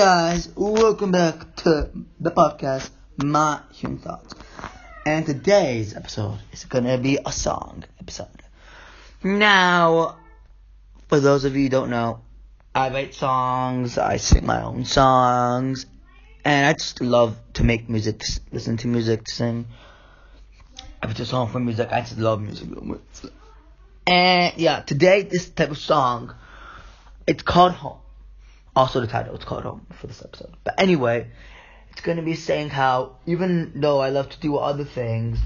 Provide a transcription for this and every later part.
guys, welcome back to the podcast, My Human Thoughts. And today's episode is gonna be a song episode. Now, for those of you who don't know, I write songs, I sing my own songs, and I just love to make music, listen to music, sing. If it's a song for music, I just love music. And yeah, today this type of song, it's called Home. Also, the title is called Home for this episode. But anyway, it's gonna be saying how even though I love to do other things,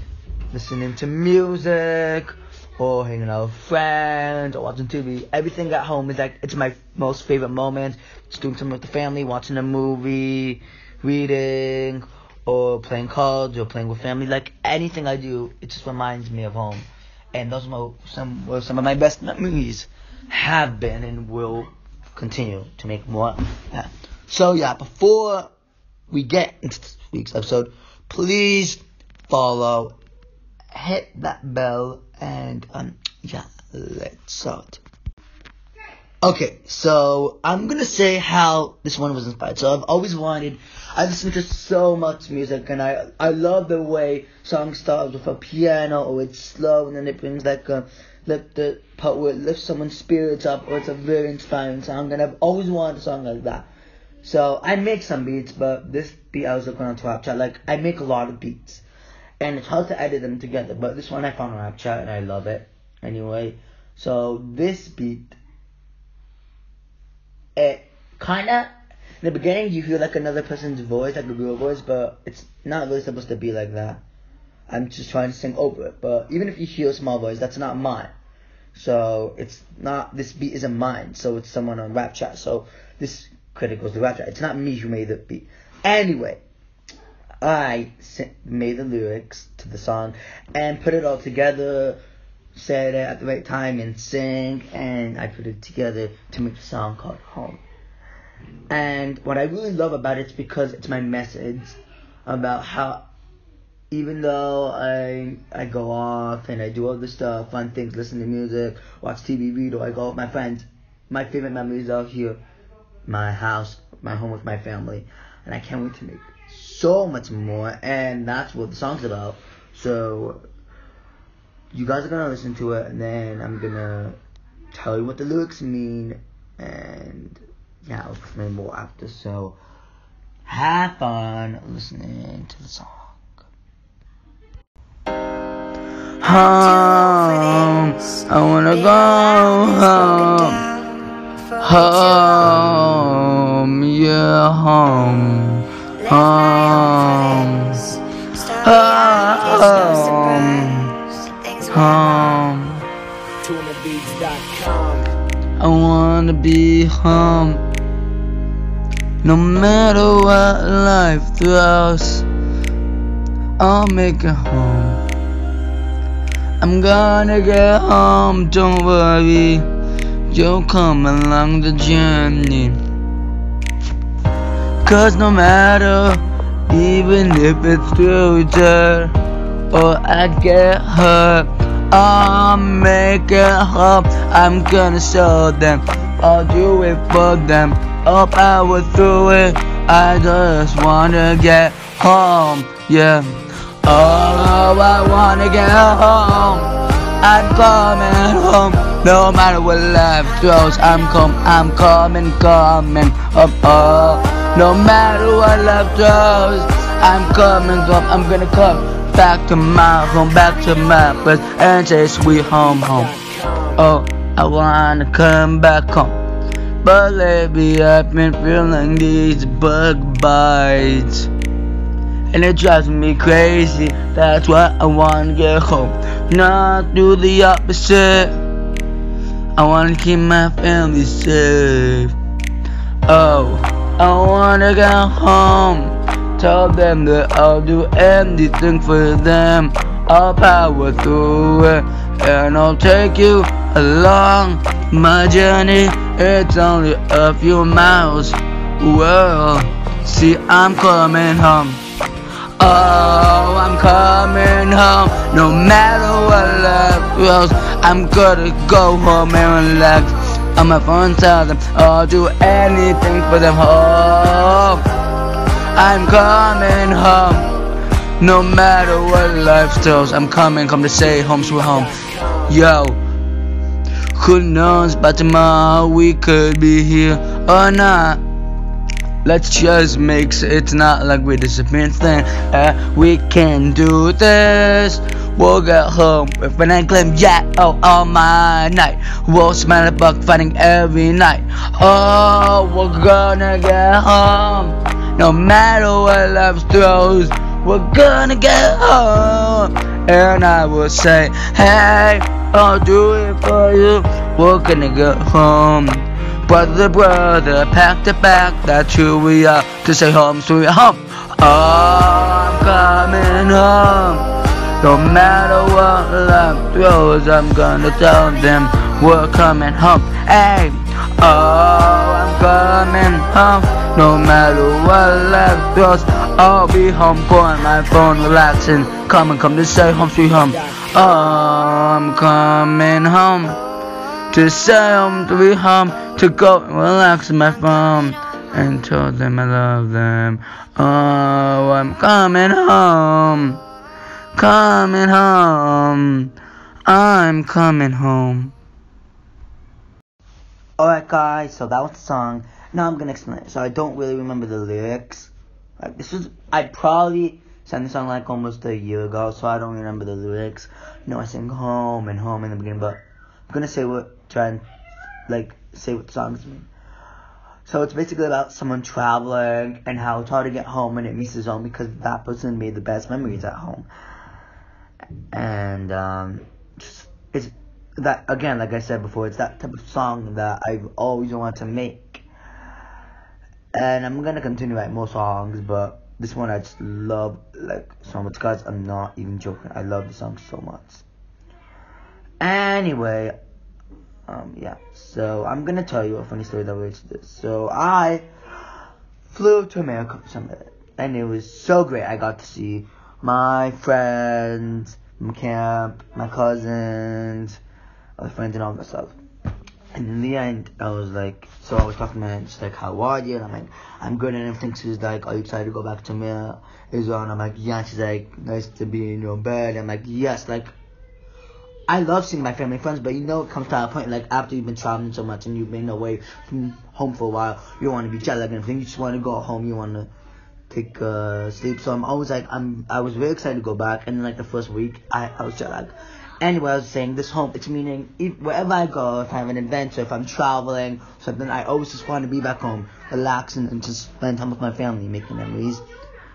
listening to music or hanging out with friends or watching TV, everything at home is like it's my most favorite moment. Just doing something with the family, watching a movie, reading, or playing cards or playing with family. Like anything I do, it just reminds me of home. And those are some some of my best memories have been and will continue to make more. Yeah. So yeah, before we get into this week's episode, please follow, hit that bell, and um, yeah, let's start. Okay, so I'm gonna say how this one was inspired. So I've always wanted, I listen to so much music, and I I love the way songs start with a piano, or it's slow, and then it brings like a like the part where it lifts someone's spirits up, or it's a very inspiring song, and I've always wanted a song like that. So I make some beats, but this beat I was looking on Snapchat, like I make a lot of beats, and it's hard to edit them together. But this one I found on Snapchat, and I love it. Anyway, so this beat it kind of in the beginning you hear like another person's voice, like a girl voice, but it's not really supposed to be like that. I'm just trying to sing over it. But even if you hear a small voice, that's not mine. So it's not this beat isn't mine. So it's someone on Rap Chat. So this critic goes to Rap Chat. It's not me who made the beat. Anyway, I made the lyrics to the song and put it all together said it at the right time and sing, and I put it together to make a song called Home. And what I really love about it is because it's my message about how even though I I go off and I do all this stuff, fun things, listen to music, watch TV, read, or I go with my friends, my favorite memories are here, my house, my home with my family, and I can't wait to make so much more, and that's what the song's about. So you guys are gonna listen to it, and then I'm gonna tell you what the lyrics mean, and yeah, I'll explain more after. So have fun listening to the song. Home, I wanna go home, home, yeah, home, home, home home. I wanna be home. No matter what life throws, I'll make it home. I'm gonna get home, don't worry. You'll come along the journey. Cause no matter, even if it's dirt or I get hurt. I'll make it up. I'm gonna show them. I'll do it for them. Up power through it. I just wanna get home. Yeah. Oh, I wanna get home. I'm coming home. No matter what life throws, I'm come, I'm coming, coming home. Oh, no matter what life throws, I'm coming home. I'm gonna come back to my home, back to my place, and say sweet home, home. Oh, I wanna come back home. But lately I've been feeling these bug bites. And it drives me crazy, that's why I wanna get home. Not do the opposite. I wanna keep my family safe. Oh, I wanna go home. Tell them that I'll do anything for them. I'll power through it, and I'll take you along my journey. It's only a few miles. Well, see, I'm coming home. Oh, I'm coming home. No matter what life throws, I'm gonna go home and relax. on my phone, tell them I'll do anything for them. Oh, I'm coming home. No matter what life throws, I'm coming, come to say home sweet home. Yo, who knows, but tomorrow we could be here or not. Let's just sure it's not like we disappeared thing. Uh, we can do this. We'll get home with an acclaim, yeah, oh, all my night. We'll smell a buck fighting every night. Oh, we're gonna get home. No matter what life throws, we're gonna get home. And I will say, hey, I'll do it for you. We're gonna get home. Brother, brother, pack the bag, that's who we are. To say home, sweet home. Oh, I'm coming home. No matter what life throws, I'm gonna tell them we're coming home. Hey, oh, I'm coming home. No matter what life throws, I'll be home on my phone, relaxing. Come and come to say home, sweet home. Oh, I'm coming home to say home to be home, to go relax my phone, and tell them I love them. Oh, I'm coming home, coming home, I'm coming home. Alright guys, so that was the song. Now I'm gonna explain it. So I don't really remember the lyrics. Like this was I probably sang this song like almost a year ago, so I don't remember the lyrics. You know I sing home and home in the beginning, but I'm gonna say what try and like say what the songs mean. So it's basically about someone traveling and how it's hard to get home and it misses home because that person made the best memories at home. And um, just, it's that again, like I said before, it's that type of song that I've always wanted to make. And I'm gonna continue write more songs, but this one I just love like so much, guys. I'm not even joking. I love the song so much. Anyway, um, yeah, so I'm gonna tell you a funny story that relates to this. So I flew to America for some and it was so great. I got to see my friends from camp, my cousins, other friends, and all that stuff. And in the end, I was like, so I was talking to her, and she's like, how are you? And I'm like, I'm good and everything. She's like, are you excited to go back to Israel? And I'm like, yeah. And she's like, nice to be in your bed. I'm like, yes, like, I love seeing my family friends, but you know it comes to a point like after you've been traveling so much and you've been away from home for a while, you want to be jet lagged and everything. You just want to go home. You want to take uh, sleep. So I'm always like I'm. I was very excited to go back, and like the first week, I I was jet lagged. Anyway, I was saying this home. It's meaning if, wherever I go, if I have an adventure, if I'm traveling, something, I always just want to be back home, relaxing, and just spend time with my family, making memories.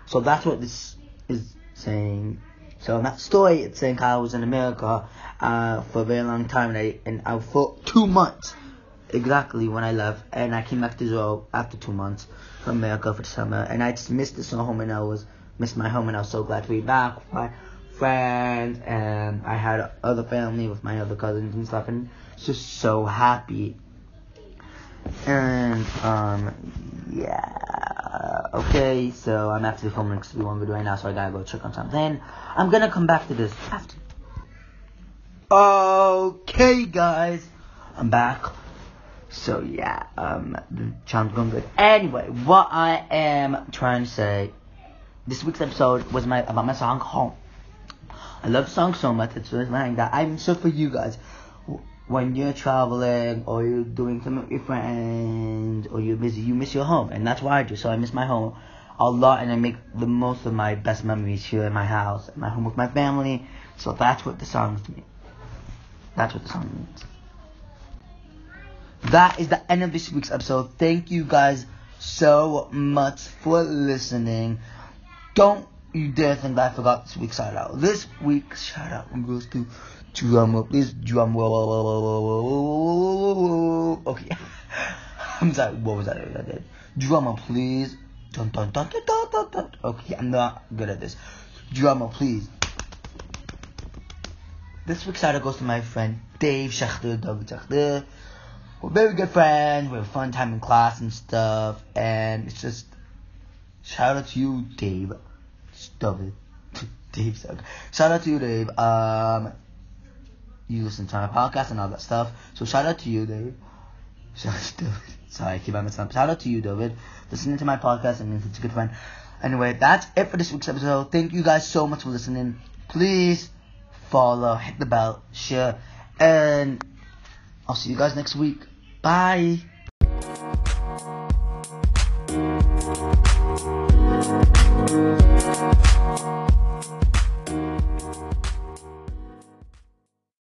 So that's what this is saying. So in that story, it's saying I was in America uh, for a very long time, and I, and I for two months exactly when I left, and I came back to Israel after two months from America for the summer, and I just missed this home, and I was missed my home, and I was so glad to be back with my friends, and I had other family with my other cousins and stuff, and just so happy. And um, yeah, okay, so I'm actually filming next one video right now, so I gotta go check on something. I'm gonna come back to this after. Okay, guys, I'm back. So yeah, um, the channel's going good. Anyway, what I am trying to say, this week's episode was my about my song Home. I love the song so much. It's really that I'm so for you guys. When you're traveling or you're doing something with your friends or you're busy, you miss your home, and that's why I do. So I miss my home a lot, and I make the most of my best memories here in my house, at my home with my family. So that's what the song is to me. That's what the song means. That is the end of this week's episode. Thank you guys so much for listening. Don't you dare think that I forgot this week's shout out. This week's shout out goes to drum Please drum roll. Okay. I'm sorry, what was that I did? Drummer please. Dun, dun, dun, dun, dun, dun, dun. Okay, I'm not good at this. Drummer please. This week's shout out goes to my friend Dave Schechter, David Schechter. We're very good friends. We have fun time in class and stuff. And it's just shout out to you, Dave. Stop it. Dave suck. Shout out to you, Dave. Um, you listen to my podcast and all that stuff. So shout out to you, Dave. Shout out to David. Sorry, I keep on messing up. Shout out to you, David. Listening to my podcast and such a good friend. Anyway, that's it for this week's episode. Thank you guys so much for listening. Please follow, hit the bell, share, and I'll see you guys next week. Bye.